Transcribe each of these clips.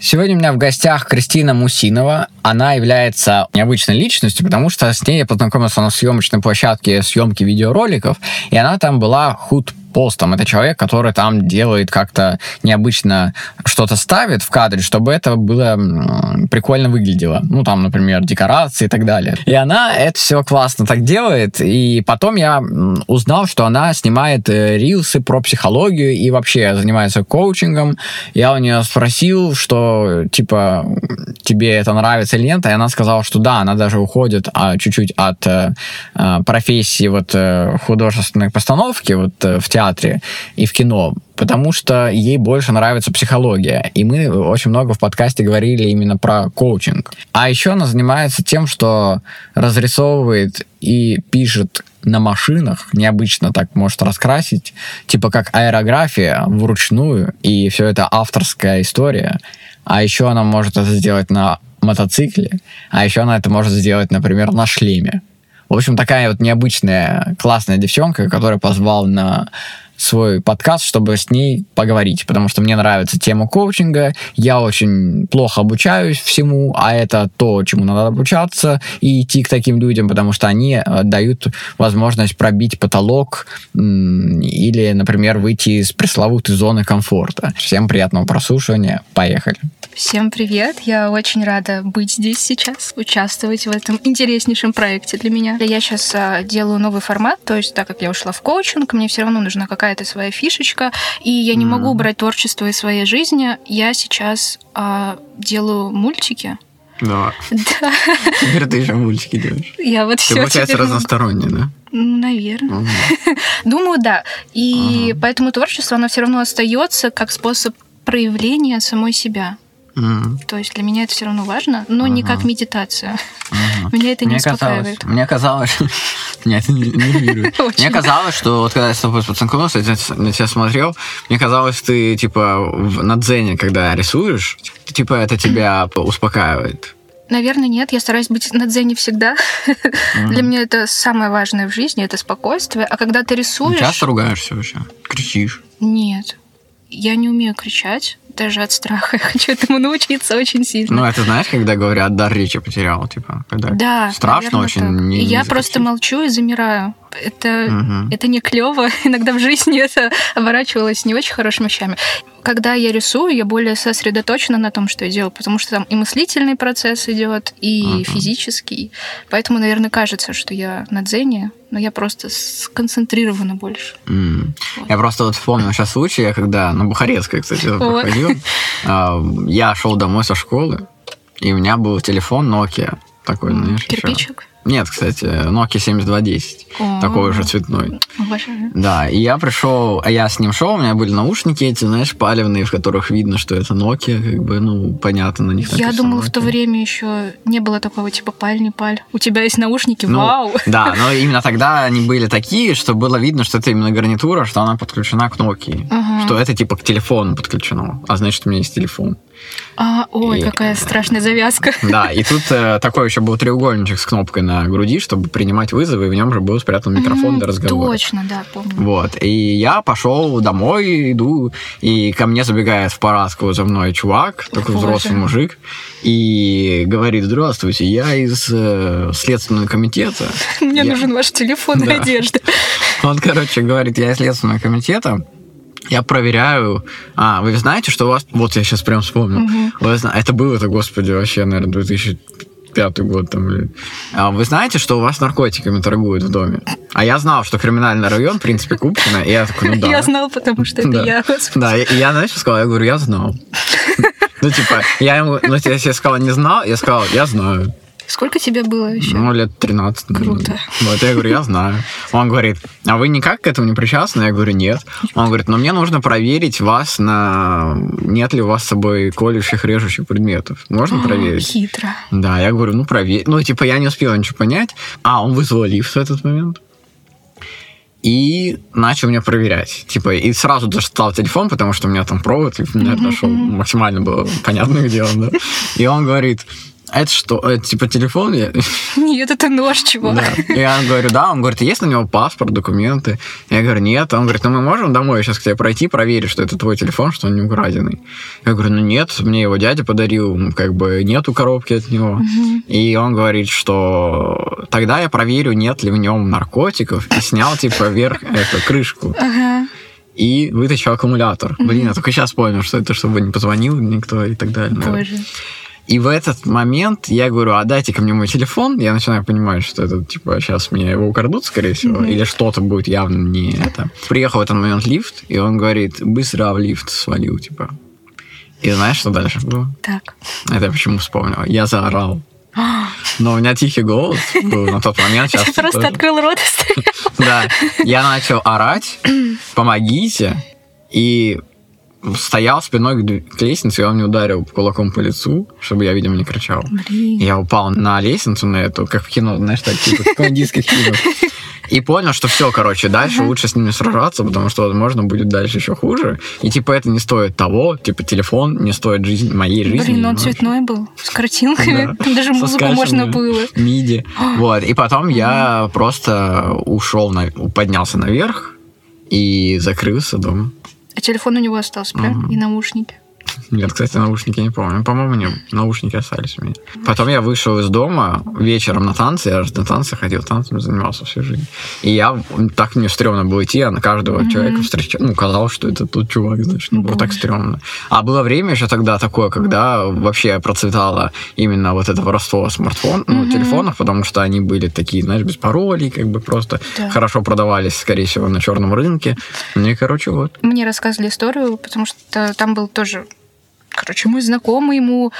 Сегодня у меня в гостях Кристина Мусинова. Она является необычной личностью, потому что с ней я познакомился на съемочной площадке съемки видеороликов, и она там была худ постом. Это человек, который там делает как-то необычно что-то ставит в кадре, чтобы это было прикольно выглядело. Ну, там, например, декорации и так далее. И она это все классно так делает. И потом я узнал, что она снимает э, рилсы про психологию и вообще занимается коучингом. Я у нее спросил, что, типа, тебе это нравится или нет, и она сказала, что да, она даже уходит а, чуть-чуть от а, профессии вот художественной постановки вот в театре театре и в кино, потому что ей больше нравится психология. И мы очень много в подкасте говорили именно про коучинг. А еще она занимается тем, что разрисовывает и пишет на машинах, необычно так может раскрасить, типа как аэрография вручную, и все это авторская история. А еще она может это сделать на мотоцикле, а еще она это может сделать, например, на шлеме. В общем, такая вот необычная, классная девчонка, которая позвал на свой подкаст, чтобы с ней поговорить, потому что мне нравится тема коучинга, я очень плохо обучаюсь всему, а это то, чему надо обучаться, и идти к таким людям, потому что они э, дают возможность пробить потолок или, например, выйти из пресловутой зоны комфорта. Всем приятного прослушивания, поехали. Всем привет! Я очень рада быть здесь сейчас, участвовать в этом интереснейшем проекте для меня. Я сейчас а, делаю новый формат, то есть так как я ушла в коучинг, мне все равно нужна какая-то своя фишечка, и я не могу убрать творчество из своей жизни. Я сейчас а, делаю мультики. Да. Да. Теперь ты еще мультики делаешь. Я вот все. Ты, получается, разносторонняя, да? Ну, наверное. Угу. Думаю, да. И угу. поэтому творчество, оно все равно остается как способ проявления самой себя. Mm. То есть для меня это все равно важно, но uh-huh. не как медитация. Uh-huh. Меня это не мне успокаивает. Казалось, мне казалось, меня это нервирует. Мне казалось, что вот когда я с тобой познакомился, я на тебя смотрел, мне казалось, ты типа на дзене, когда рисуешь, типа это тебя успокаивает. Наверное, нет. Я стараюсь быть на дзене всегда. Mm-hmm. Для меня это самое важное в жизни, это спокойствие. А когда ты рисуешь... часто ругаешься вообще? Кричишь? Нет. Я не умею кричать даже от страха. Я хочу этому научиться очень сильно. Ну, это знаешь, когда говорят, дар речи потерял, типа, когда да, страшно очень. Не, не я просто молчу и замираю. Это, угу. это не клево. Иногда в жизни это оборачивалось не очень хорошими вещами. Когда я рисую, я более сосредоточена на том, что я делаю, потому что там и мыслительный процесс идет, и угу. физический. Поэтому, наверное, кажется, что я на дзене, но я просто сконцентрирована больше. Mm. Вот. Я просто вот вспомнил сейчас случай, когда на Бухарецкой, кстати, вот. проходил. А, я шел домой со школы, и у меня был телефон Nokia такой, знаешь, Кирпичик? Нет, кстати, Nokia 7210. О, такой уже цветной. Обожаю. Да, и я пришел, а я с ним шел, у меня были наушники эти, знаешь, палевные, в которых видно, что это Nokia, как бы, ну, понятно, на них Я думала, в то время еще не было такого типа паль, не паль. У тебя есть наушники, ну, вау! Да, но именно тогда они были такие, что было видно, что это именно гарнитура, что она подключена к Nokia. Ага. Что это типа к телефону подключено, а значит, у меня есть телефон. А, ой, и, какая страшная завязка. Да, и тут э, такой еще был треугольничек с кнопкой на груди, чтобы принимать вызовы, и в нем же был спрятан микрофон mm, для разговора. Точно, да, помню. Вот, и я пошел домой, иду, и ко мне забегает в парадку за мной чувак, такой Боже. взрослый мужик, и говорит, здравствуйте, я из э, Следственного комитета. Мне нужен ваш телефон и одежда. Он, короче, говорит, я из Следственного комитета, я проверяю. А, вы знаете, что у вас... Вот я сейчас прям вспомнил. Угу. Вы... Это было это, господи, вообще, наверное, 2005 год там, блин. А вы знаете, что у вас наркотиками торгуют в доме? А я знал, что криминальный район, в принципе, Купчино, и я такой, ну да. Я знал, потому что это я, господи. Да, и я, знаешь, сказал? Я говорю, я знал. Ну, типа, я ему, ну, я себе сказал, не знал, я сказал, я знаю. Сколько тебе было еще? Ну, лет 13. Круто. Вот я говорю, я знаю. Он говорит, а вы никак к этому не причастны? Я говорю, нет. Он говорит, но мне нужно проверить вас на... Нет ли у вас с собой колющих, режущих предметов. Можно проверить? Хитро. Да, я говорю, ну, проверь. Ну, типа, я не успел ничего понять. А, он вызвал лифт в этот момент и начал меня проверять. Типа, и сразу достал телефон, потому что у меня там провод, и меня нашел максимально было понятно, где он, да. И он говорит, это что, это типа телефон? Нет, это нож, чего? Да. Я говорю, да. Он говорит, есть на него паспорт, документы? Я говорю, нет. Он говорит, ну мы можем домой сейчас к тебе пройти, проверить, что это твой телефон, что он не украденный. Я говорю, ну нет, мне его дядя подарил, как бы нету коробки от него. Угу. И он говорит, что тогда я проверю, нет ли в нем наркотиков, и снял типа вверх эту крышку. Ага и вытащил аккумулятор. Mm-hmm. Блин, я только сейчас понял, что это чтобы не позвонил никто и так далее. Боже. И в этот момент я говорю, а дайте ко мне мой телефон. Я начинаю понимать, что это, типа, сейчас меня его украдут, скорее всего, mm-hmm. или что-то будет явно не это. Приехал в этот момент лифт, и он говорит, быстро в лифт свалил, типа. И знаешь, что дальше было? Так. Это я почему вспомнил. Я заорал. Но у меня тихий голос был на тот момент. Сейчас просто открыл рот и Да. Я начал орать, помогите. И стоял спиной к лестнице, и он мне ударил кулаком по лицу, чтобы я, видимо, не кричал. Блин. Я упал на лестницу на эту, как в кино, знаешь, так, типа, в индийских фильмах. И понял, что все, короче, дальше лучше с ними сражаться, потому что, возможно, будет дальше еще хуже. И, типа, это не стоит того, типа, телефон не стоит жизни, моей жизни. Блин, он цветной был, с картинками. Да. Даже музыку можно было. Миди. вот. И потом я просто ушел, поднялся наверх и закрылся дома. А телефон у него остался, прям? Угу. И наушники. Нет, кстати, наушники не помню. По-моему, не, наушники остались у меня. Потом я вышел из дома вечером на танцы. Я же на танцы ходил, танцами занимался всю жизнь. И я так мне стрёмно было идти, я на каждого mm-hmm. человека встречал. Ну, казалось, что это тот чувак, знаешь, не было так стрёмно. А было время еще тогда такое, когда вообще процветало именно вот это воровство смартфон, ну, mm-hmm. телефонов, потому что они были такие, знаешь, без паролей, как бы просто да. хорошо продавались, скорее всего, на черном рынке. Ну и, короче, вот. Мне рассказывали историю, потому что там был тоже Короче, мой знакомый, ему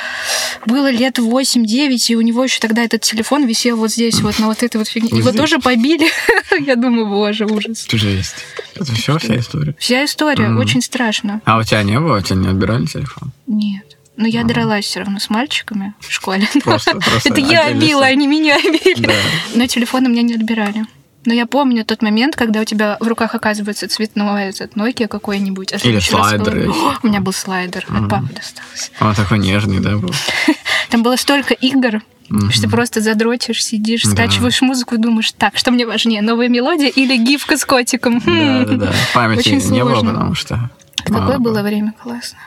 было лет 8-9, и у него еще тогда этот телефон висел вот здесь, вот на вот этой вот фигне. Его тоже побили. Я думаю, боже, ужас. Жесть. Это все, вся история? Вся история, очень страшно. А у тебя не было? У тебя не отбирали телефон? Нет. Но я дралась все равно с мальчиками в школе. Просто, просто Это я била, они меня били. Но телефон у меня не отбирали. Но я помню тот момент, когда у тебя в руках оказывается цветной этот Nokia какой-нибудь. А Или слайдер. у меня был слайдер, mm-hmm. от папы достался. Он такой нежный, да, был? Там было столько игр, Mm-hmm. Что ты просто задротишь, сидишь, да. скачиваешь музыку думаешь, так, что мне важнее, новая мелодия или гифка с котиком? Да, да, да. Памяти Очень не было, потому что... Какое было время классно.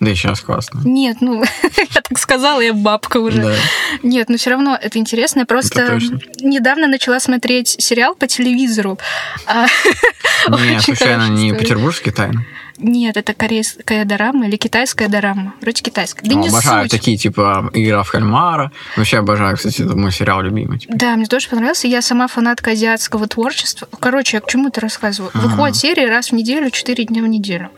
Да и сейчас классно. Нет, ну, я так сказала, я бабка уже. Да. Нет, но все равно это интересно. Я просто недавно начала смотреть сериал по телевизору. А, Нет, случайно не петербургские тайны? Нет, это корейская дорама или китайская дорама. Вроде китайская. Да О, не обожаю суть. такие, типа, «Игра в кальмара». Вообще обожаю, кстати, это мой сериал любимый. Типа. Да, мне тоже понравился. Я сама фанатка азиатского творчества. Короче, я к чему это рассказываю? Выходит серии раз в неделю, четыре дня в неделю.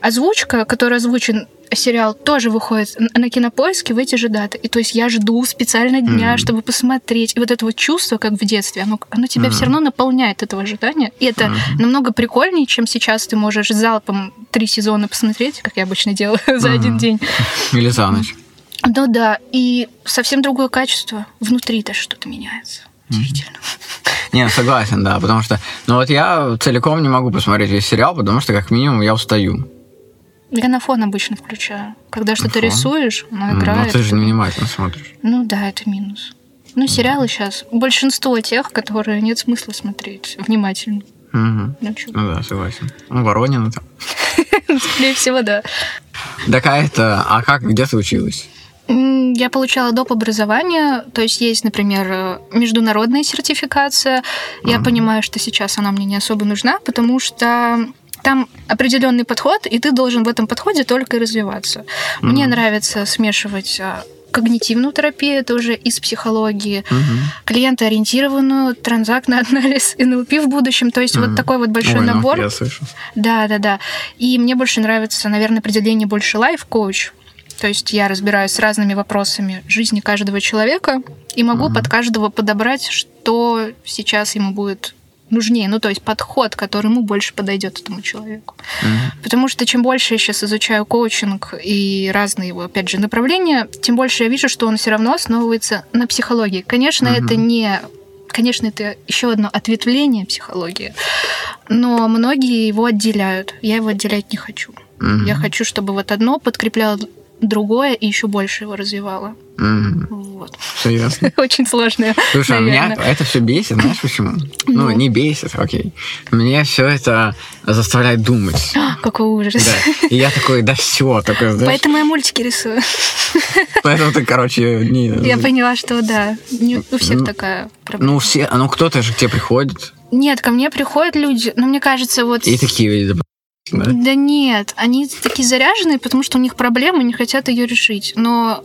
Озвучка, которая озвучен сериал тоже выходит на кинопоиске в эти же даты. И то есть я жду специально дня, mm-hmm. чтобы посмотреть. И вот это вот чувство, как в детстве, оно, оно тебя mm-hmm. все равно наполняет этого ожидания. И это mm-hmm. намного прикольнее, чем сейчас ты можешь залпом три сезона посмотреть, как я обычно делаю за один день. Или за ночь. Ну да, и совсем другое качество. Внутри-то что-то меняется. Удивительно. Не, согласен, да, потому что, ну вот я целиком не могу посмотреть весь сериал, потому что как минимум я устаю. Я на фон обычно включаю. Когда что-то рисуешь, оно играет. Ну, ты же невнимательно смотришь. Ну да, это минус. Ну, сериалы сейчас. Большинство тех, которые нет смысла смотреть внимательно. Угу. Ну, ну да, согласен. Ну, Воронина там. Скорее всего, да. Такая это... А как, где ты училась? Я получала доп. образование, то есть есть, например, международная сертификация. Я понимаю, что сейчас она мне не особо нужна, потому что там определенный подход, и ты должен в этом подходе только и развиваться. Mm-hmm. Мне нравится смешивать а, когнитивную терапию, это уже из психологии, угу. клиентоориентированную, транзактный анализ, НЛП в будущем. То есть угу. вот такой вот большой Ой, ну, набор. Ну, я слышу. Да, да, да. И мне больше нравится, наверное, определение больше лайф-коуч. То есть я разбираюсь с разными вопросами жизни каждого человека и могу mm-hmm. под каждого подобрать, что сейчас ему будет нужнее, ну то есть подход, который ему больше подойдет этому человеку. Mm-hmm. Потому что чем больше я сейчас изучаю коучинг и разные его, опять же, направления, тем больше я вижу, что он все равно основывается на психологии. Конечно, mm-hmm. это не Конечно, это еще одно ответвление психологии, но многие его отделяют. Я его отделять не хочу. Mm-hmm. Я хочу, чтобы вот одно подкрепляло другое и еще больше его развивало. Вот. Все ясно. Очень сложное. Слушай, а меня это все бесит, знаешь почему? Ну, ну, не бесит, окей. Мне все это заставляет думать. А, какой ужас. Да. И я такой, да все, такой, знаешь. Поэтому я мультики рисую. Поэтому ты, короче, не... Я поняла, что да, не у всех ну, такая проблема. Ну, все, ну кто-то же к тебе приходит. Нет, ко мне приходят люди, но мне кажется, вот... И такие, да? да нет, они такие заряженные, потому что у них проблемы, не хотят ее решить. Но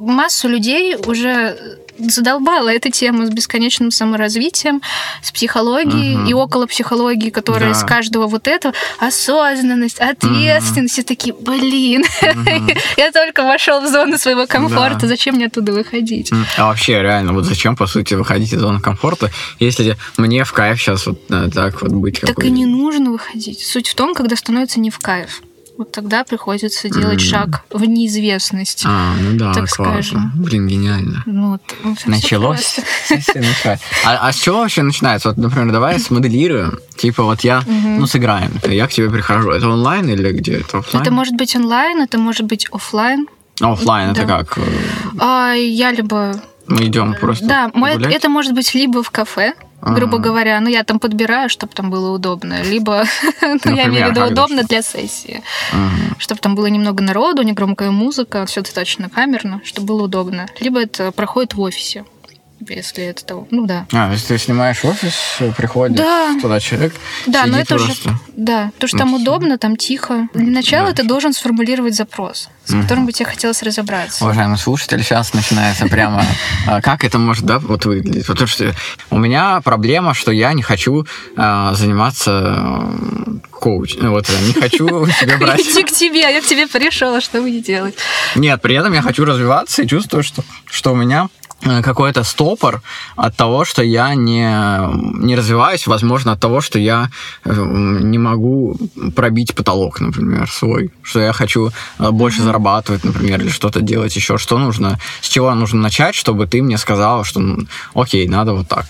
массу людей уже задолбала эта тема с бесконечным саморазвитием, с психологией угу. и около психологии, которая да. с каждого вот этого осознанность, ответственность, угу. и такие, блин, угу. я только вошел в зону своего комфорта, да. зачем мне оттуда выходить? А вообще, реально, вот зачем, по сути, выходить из зоны комфорта, если мне в кайф сейчас вот э, так вот быть? Так и не нужно выходить. Суть в том, когда становится не в кайф вот тогда приходится делать mm. шаг в неизвестность. А, ну да, так классно. скажем. Блин, гениально. Ну вот, Началось. А, а с чего вообще начинается? Вот, например, давай смоделируем. Типа вот я, ну, сыграем. Я к тебе прихожу. Это онлайн или где? Это офлайн? Это может быть онлайн, это может быть офлайн. Офлайн это как? А, я либо мы идем просто. Да, это может быть либо в кафе, а-а-а. грубо говоря. Ну, я там подбираю, чтобы там было удобно. Либо, ну, я имею в виду, удобно для сессии. Чтобы там было немного народу, не громкая музыка, все достаточно камерно, чтобы было удобно. Либо это проходит в офисе если это того. Ну да. А, если ты снимаешь офис, приходит да. туда человек. Да, но это просто. уже. Да, то, что ну, там все. удобно, там тихо. Для начала да. ты должен сформулировать запрос, с угу. которым бы тебе хотелось разобраться. Уважаемый слушатель, сейчас начинается прямо. А, как это может, да, вот выглядеть? Потому что у меня проблема, что я не хочу а, заниматься коуч. Вот не хочу себя брать. Иди к тебе, я к тебе пришел, что мне делать? Нет, при этом я хочу развиваться и чувствую, что, что у меня Э, какой-то стопор от того, что я не, не развиваюсь, возможно, от того, что я э, не могу пробить потолок, например, свой, что я хочу э, больше зарабатывать, например, или что-то делать еще, что нужно, с чего нужно начать, чтобы ты мне сказала, что, окей, надо вот так.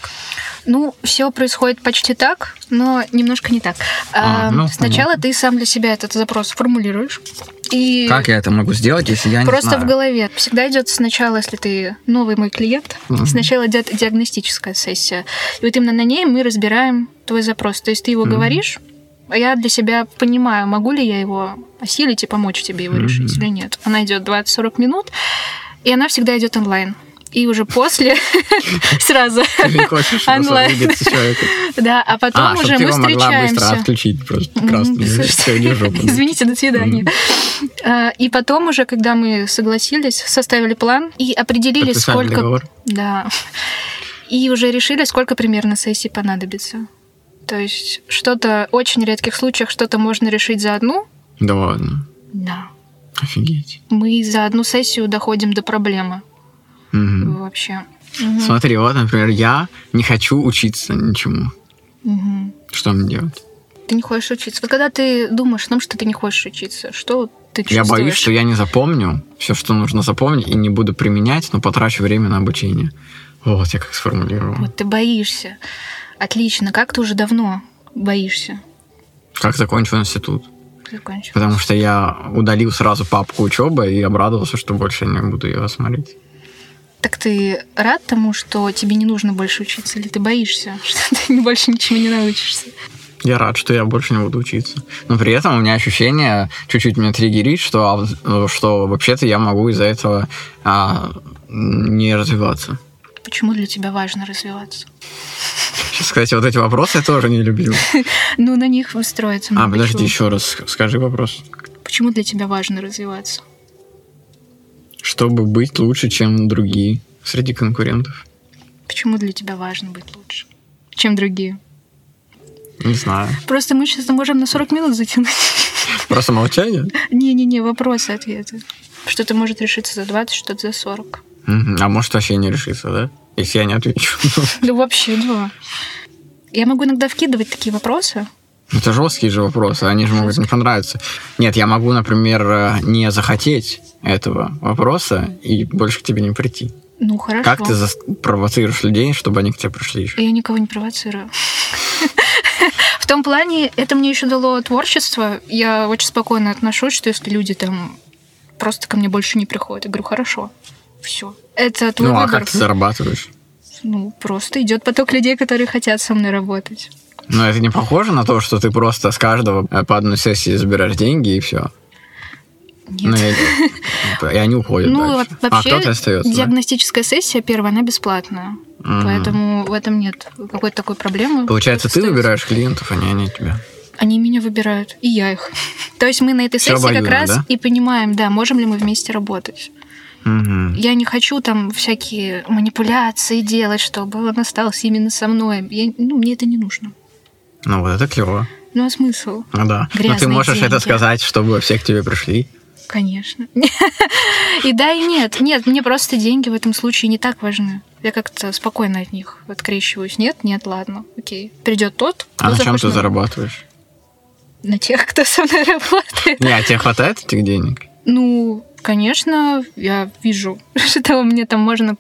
Ну, все происходит почти так, но немножко не так. А, ну, Сначала понятно. ты сам для себя этот запрос формулируешь. И как я это могу сделать, если я не Просто знаю? в голове. Всегда идет сначала, если ты новый мой клиент, mm-hmm. сначала идет диагностическая сессия. И вот именно на ней мы разбираем твой запрос. То есть ты его mm-hmm. говоришь, а я для себя понимаю, могу ли я его осилить и помочь тебе его mm-hmm. решить или нет. Она идет 20-40 минут, и она всегда идет онлайн и уже после сразу онлайн. Да, а потом а, уже мы встречаемся. быстро отключить просто красный. Извините, до свидания. А, и потом уже, когда мы согласились, составили план и определили, сколько... Да. И уже решили, сколько примерно сессий понадобится. То есть что-то в очень редких случаях что-то можно решить за одну. Да ладно. Да. Офигеть. Мы за одну сессию доходим до проблемы. Угу. Вообще. Угу. Смотри, вот, например, я не хочу учиться ничему. Угу. Что мне делать? Ты не хочешь учиться. Вот когда ты думаешь о том, что ты не хочешь учиться, что ты чувствуешь? Я боюсь, что я не запомню все, что нужно запомнить, и не буду применять, но потрачу время на обучение. Вот, я как сформулировал. Вот ты боишься. Отлично. Как ты уже давно боишься? Как закончил институт. Закончил. Потому что я удалил сразу папку учебы и обрадовался, что больше не буду ее смотреть. Так ты рад тому, что тебе не нужно больше учиться, или ты боишься, что ты больше ничего не научишься? Я рад, что я больше не буду учиться. Но при этом у меня ощущение чуть-чуть меня триггерит, что, а, что вообще-то я могу из-за этого а, не развиваться. Почему для тебя важно развиваться? Сейчас, кстати, вот эти вопросы я тоже не люблю. Ну, на них строится. А, подожди, еще раз скажи вопрос. Почему для тебя важно развиваться? Чтобы быть лучше, чем другие среди конкурентов. Почему для тебя важно быть лучше, чем другие? Не знаю. Просто мы сейчас можем на 40 минут затянуть. Просто молчание? Не-не-не, вопросы, ответы. Что-то может решиться за 20, что-то за 40. Мгм. А может вообще не решиться, да? Если я не отвечу. Ну, вообще, да. Я могу иногда вкидывать такие вопросы. Это жесткие же вопросы, они же могут не понравиться. Нет, я могу, например, э, не захотеть этого вопроса и больше к тебе не прийти. Ну, хорошо. Как ты зас- провоцируешь людей, чтобы они к тебе пришли еще? Я никого не провоцирую. В том плане, это мне еще дало творчество. Я очень спокойно отношусь, что если люди там просто ко мне больше не приходят, я говорю, хорошо, все. Это твой Ну, а как ты зарабатываешь? Ну, просто идет поток людей, которые хотят со мной работать. Ну, это не похоже на то, что ты просто с каждого э, по одной сессии забираешь деньги и все. Ну, Нет. и, и они уходят Ну, дальше. а вообще, кто-то остается. да? диагностическая сессия первая, она бесплатная. Поэтому в этом нет какой-то такой проблемы. Получается, ты Остается. выбираешь клиентов, а не они тебя. Они меня выбирают, и я их. То есть мы на этой сессии как раз да? и понимаем, да, можем ли мы вместе работать. Мгм. Я не хочу там всякие манипуляции делать, чтобы он остался именно со мной. Я- ну, мне это не нужно. Ну, вот это клево. Ну, а смысл? Ну да. Но ты Грязные можешь это деньги. сказать, чтобы все к тебе пришли. Конечно. И да, и нет. Нет, мне просто деньги в этом случае не так важны. Я как-то спокойно от них открещиваюсь. Нет, нет, ладно, окей. Придет тот, кто А на чем ты на- зарабатываешь? На тех, кто со мной работает. Не, а тебе хватает этих денег? Ну, конечно, я вижу, что мне там можно...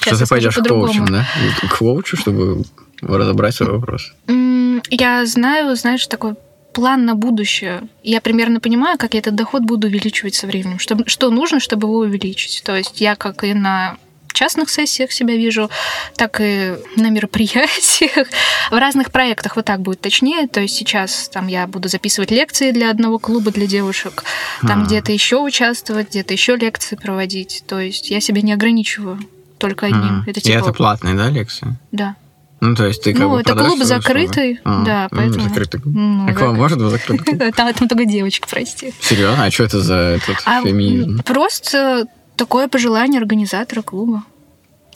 Что ты пойдешь к коучам, да? К коучу, чтобы разобрать свой вопрос. М, Я знаю, знаешь, такой план на будущее. Я примерно понимаю, как я этот доход буду увеличивать со временем. Что, что нужно, чтобы его увеличить. То есть я как и на частных сессиях себя вижу, так и на мероприятиях, в разных проектах, вот так будет точнее. То есть сейчас там я буду записывать лекции для одного клуба для девушек, там А. где-то еще участвовать, где-то еще лекции проводить. То есть я себя не ограничиваю только одним. Это И типа, это платные, да, лекции? да. Ну, то есть ты как Ну, бы это клуб закрытый, А, да, ну, поэтому- Закрытый клуб. Ну, А к вам может в закрытый клуб? Там, там только девочек, прости. Серьезно? А что это за этот А, феминизм? просто такое пожелание организатора клуба.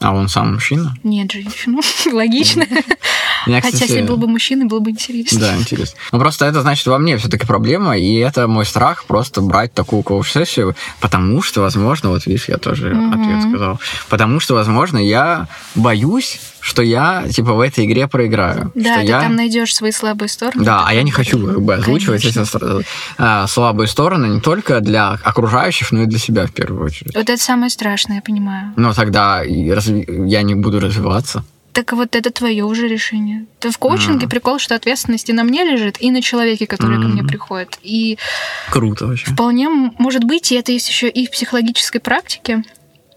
А он сам мужчина? Нет, женщину. Логично. Я, Хотя, кстати, если был бы мужчиной, было бы интересно. Да, интересно. Ну, просто это значит во мне все-таки проблема, и это мой страх просто брать такую коуч-сессию, потому что, возможно, вот видишь, я тоже Мгм. ответ сказал, потому что, возможно, я боюсь, что я, типа, в этой игре проиграю. Да, что ты я... там найдешь свои слабые стороны. Да, а я не хочу как бы озвучивать Конечно. эти а, слабые стороны не только для окружающих, но и для себя в первую очередь. Вот это самое страшное, я понимаю. Но тогда я не буду развиваться. Так вот это твое уже решение. То в коучинге Мгм. прикол, что ответственность и на мне лежит, и на человеке, который ко мне приходит. И Круто вообще. Вполне может быть, и это есть еще и в психологической практике,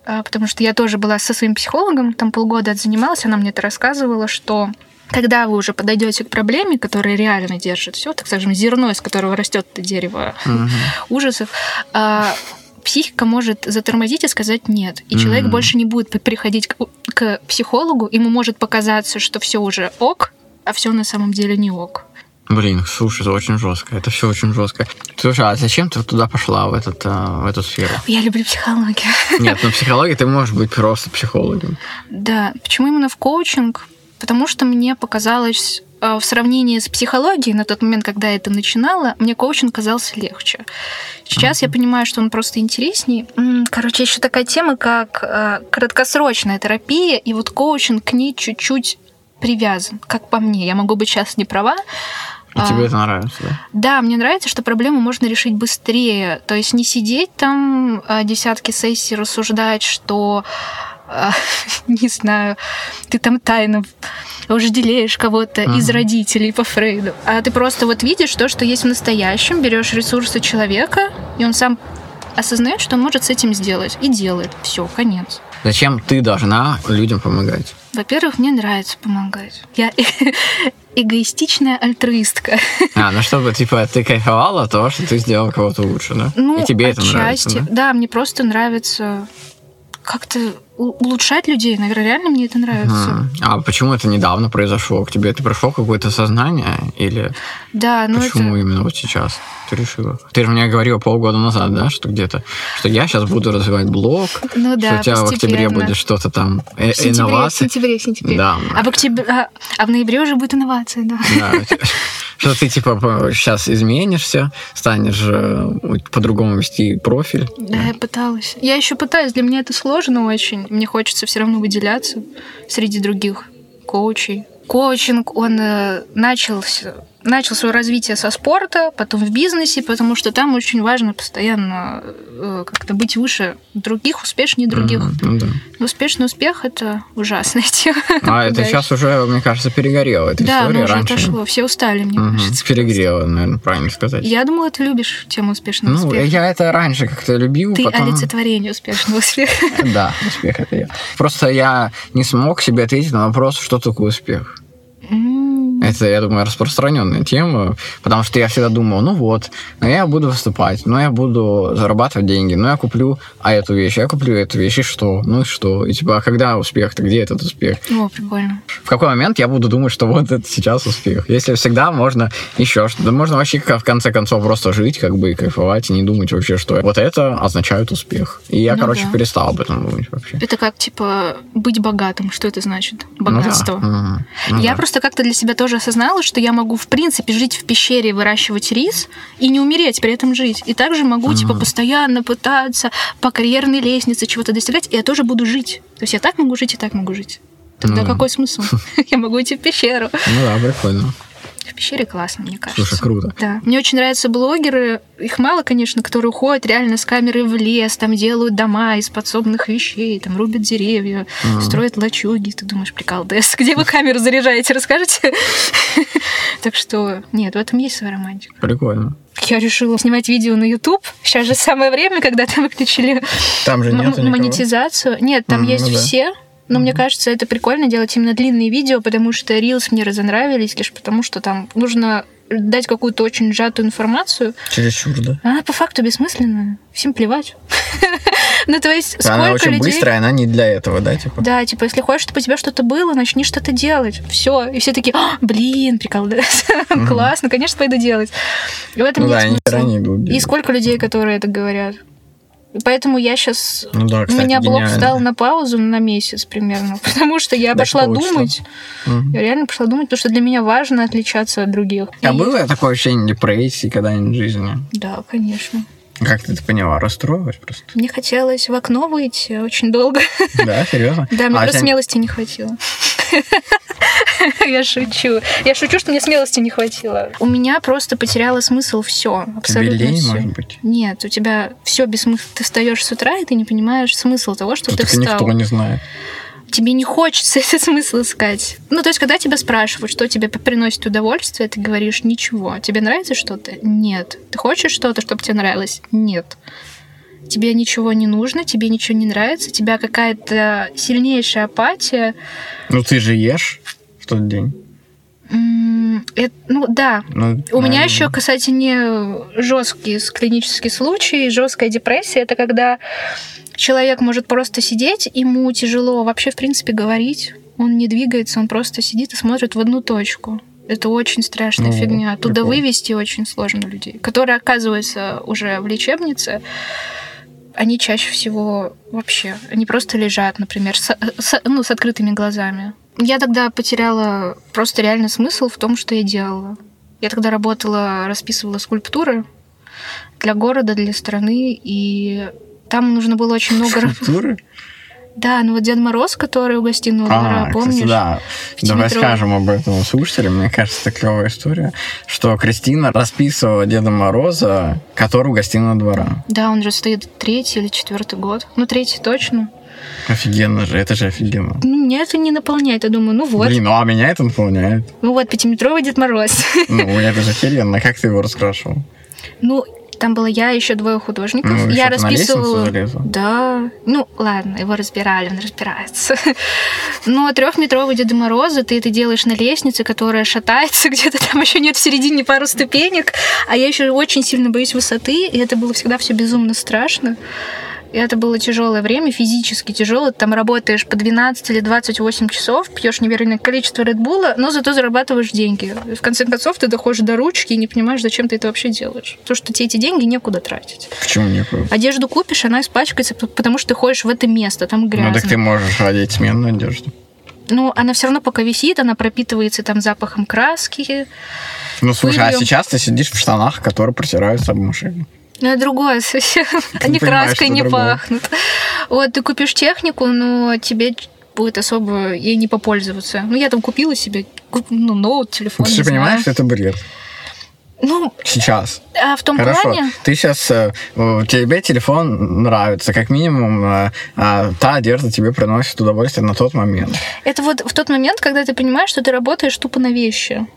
а, потому что я тоже была со своим психологом, там полгода занималась, она мне это рассказывала, что когда вы уже подойдете к проблеме, которая реально держит все, так скажем, зерно, из которого растет это дерево ужасов, а, психика может затормозить и сказать нет. И человек Мгм. больше не будет приходить к, к психологу, ему может показаться, что все уже ок, а все на самом деле не ок. Блин, слушай, это очень жестко. Это все очень жестко. Слушай, а зачем ты туда пошла, в, этот, а, в эту сферу? Я люблю психологию. Нет, ну психология ты можешь быть просто психологом. Да, почему именно в коучинг? Потому что мне показалось э, в сравнении с психологией на тот момент, когда я это начинала, мне коучинг казался легче. Сейчас я понимаю, что он просто интереснее. М, Короче, еще такая тема, как э, краткосрочная терапия, и вот коучинг к ней чуть-чуть привязан, как по мне. Я могу быть сейчас не права. И А, тебе это нравится, да? Да, мне нравится, что проблему можно решить быстрее. То есть не сидеть там а, десятки сессий, рассуждать, что, а, не знаю, ты там тайно вожделеешь кого-то из Мгм. родителей по Фрейду. А ты просто вот видишь то, что есть в настоящем, берешь ресурсы человека, и он сам осознает, что он может с этим сделать. И делает. Все, конец. Зачем ты должна людям помогать? Во-первых, мне нравится помогать. Я эгоистичная альтруистка. А, ну чтобы, типа, ты кайфовала от того, что ты сделал кого-то лучше, да? Ну, И тебе это нравится, отчасти. да? Да, мне просто нравится как-то улучшать людей. Наверное, реально мне это нравится. Мгм. А почему это недавно произошло? К тебе это пришло какое-то сознание? Или Да, ну почему это... именно вот сейчас ты решила? Ты же мне говорила полгода назад, да, что где-то, что я сейчас буду развивать блог, Ну что да, у тебя в октябре будет что-то там, э, В сентябре, в сентябре, в сентябре. Да. А в, октябре, а, а в ноябре уже будет инновация, да. Да. Что ты, типа, сейчас изменишься, станешь э, по-другому вести профиль. Да, я пыталась. Я еще пытаюсь. Для меня это сложно очень. Мне хочется все равно выделяться среди других коучей. Коучинг, он э, начался начал свое развитие со спорта, потом в бизнесе, потому что там очень важно постоянно э, как-то быть выше других, успешнее других. Mm-hmm, ну, да. Успешный успех это ужасная тема. А это сейчас уже, мне кажется, перегорело. Эта да, история уже раньше. отошло. Все устали, мне угу. кажется. Перегрело, наверное, правильно сказать. Я думала, ты любишь тему успешного ну, успеха. я это раньше как-то любил. Ты потом... олицетворение успешного успеха. Да, успех это я. Просто я не смог себе ответить на вопрос, что такое успех. Это, я думаю, распространенная тема, потому что я всегда думал, ну вот, ну я буду выступать, ну я буду зарабатывать деньги, ну я куплю а эту вещь, я куплю эту вещь, и что? Ну и что? И типа, а когда успех-то, где этот успех? О, прикольно. В какой момент я буду думать, что вот это сейчас успех? Если всегда можно еще что-то, можно вообще в конце концов просто жить, как бы, и кайфовать, и не думать вообще, что вот это означает успех. И я, ну, короче, да. перестал об этом думать вообще. Это как, типа, быть богатым, что это значит? Богатство. Ну, да. Ну, я да. просто как-то для себя тоже осознала, что я могу, в принципе, жить в пещере, выращивать рис и не умереть, при этом жить. И также могу, типа, постоянно пытаться по карьерной лестнице чего-то достигать, и я тоже буду жить. То есть я так могу жить и так могу жить. Тогда Ну. какой смысл? Я могу идти в пещеру. Ну да, прикольно. В пещере классно, мне кажется. Слушай, круто. Да. Мне очень нравятся блогеры. Их мало, конечно, которые уходят реально с камерой в лес, там делают дома из подсобных вещей, там рубят деревья, Мгм. строят лачуги. Ты думаешь, прикол, ДС, где вы камеру заряжаете, расскажете? Так что, нет, в этом есть своя романтика. Прикольно. Я решила снимать видео на YouTube. Сейчас же самое время, когда там выключили Там же никого. монетизацию. Нет, там Мгм, есть ну да. Но мне кажется, это прикольно делать именно длинные видео, потому что Reels мне разонравились, лишь потому что там нужно дать какую-то очень сжатую информацию. Чересчур, да? Она по факту бессмысленная. Всем плевать. Ну, то есть, Она сколько очень людей... быстрая, она не для этого, да, типа? Да, типа, если хочешь, чтобы у тебя что-то было, начни что-то делать. Все. И все такие, «А, блин, прикол, классно, конечно, пойду делать. И в этом Ну нет да, смысла. И сколько людей, которые это говорят. Поэтому я сейчас... Ну да, У кстати, меня блог гениально. встал на паузу на месяц примерно, потому что я До пошла думать. Мгм. Я реально пошла думать, потому что для меня важно отличаться от других. А И- было такое ощущение депрессии когда-нибудь в жизни? Да, конечно. Как ты это поняла? Расстроилась просто? Мне хотелось в окно выйти очень долго. Да, серьезно? Да, мне А просто смелости не хватило. Я шучу. Я шучу, что мне смелости не хватило. У меня просто потеряло смысл все. Тебе Абсолютно лень, все. может быть? Нет, у тебя все без смысла. Ты встаешь с утра, и ты не понимаешь смысл того, что Ну, ты так и встал. никто не знает. Тебе не хочется этот смысл искать. Ну, то есть, когда тебя спрашивают, что тебе приносит удовольствие, ты говоришь ничего. Тебе нравится что-то? Нет. Ты хочешь что-то, чтобы тебе нравилось? Нет. Тебе ничего не нужно, тебе ничего не нравится, тебя какая-то сильнейшая апатия. Ну ты же ешь в тот день. Это- ну да, Ну, У меня еще, кстати, не жесткий клинический случай. Жесткая депрессия это когда человек может просто сидеть, ему тяжело вообще, в принципе, говорить. Он не двигается, он просто сидит и смотрит в одну точку. Это очень страшная Ну, фигня. Оттуда прикольно. вывести очень сложно людей, которые оказываются уже в лечебнице. Они чаще всего вообще, они просто лежат, например, с, с- ну, с открытыми глазами. Я тогда потеряла просто реально смысл в том, что я делала. Я тогда работала, расписывала скульптуры для города, для страны, и там нужно было очень много... Скульптуры? Да, ну вот Дед Мороз, который у гостиного двора, А, помнишь? кстати, да. Давай скажем об этом слушателям. Мне кажется, это клевая история, что Кристина расписывала Деда Мороза, который у гостиного двора. Да, он же стоит третий или четвертый год. Ну, третий точно. Офигенно же, это же офигенно. Ну, меня это не наполняет. Я думаю, ну вот, Блин, ну а меня это наполняет. ну вот, пятиметровый Дед Мороз. Ну, это же охеренно. Как ты его раскрашивал? Ну, там было я еще двое художников. Ну, я расписывала. Да. Ну, ладно, его разбирали, он разбирается. Но трехметровый Деда Мороза ты это делаешь на лестнице, которая шатается, где-то там еще нет в середине пару ступенек. А я еще очень сильно боюсь высоты, и это было всегда все безумно страшно. И это было тяжелое время, физически тяжело. Там работаешь по 12 или 28 часов, пьешь невероятное количество редбула, но зато зарабатываешь деньги. И в конце концов, ты доходишь до ручки и не понимаешь, зачем ты это вообще делаешь. Потому что тебе эти деньги некуда тратить. Почему некуда? Одежду купишь, она испачкается, потому что ты ходишь в это место, там грязно. Ну, так ты можешь одеть сменную одежду. Ну, она все равно пока висит, она пропитывается там запахом краски. Ну, слушай, а сейчас ты сидишь в штанах, которые протираются об машину. Ну, это другое совсем. Они краской не пахнут. Вот, ты купишь технику, но тебе будет особо ей не попользоваться. Ну, я там купила себе ну, ноут, телефон. Ты же понимаешь, что это бред. Ну, сейчас. А в том Хорошо. плане? Ты сейчас, э, тебе телефон нравится, как минимум, э, а та одежда тебе приносит удовольствие на тот момент. Это вот в тот момент, когда ты понимаешь, что ты работаешь тупо на вещи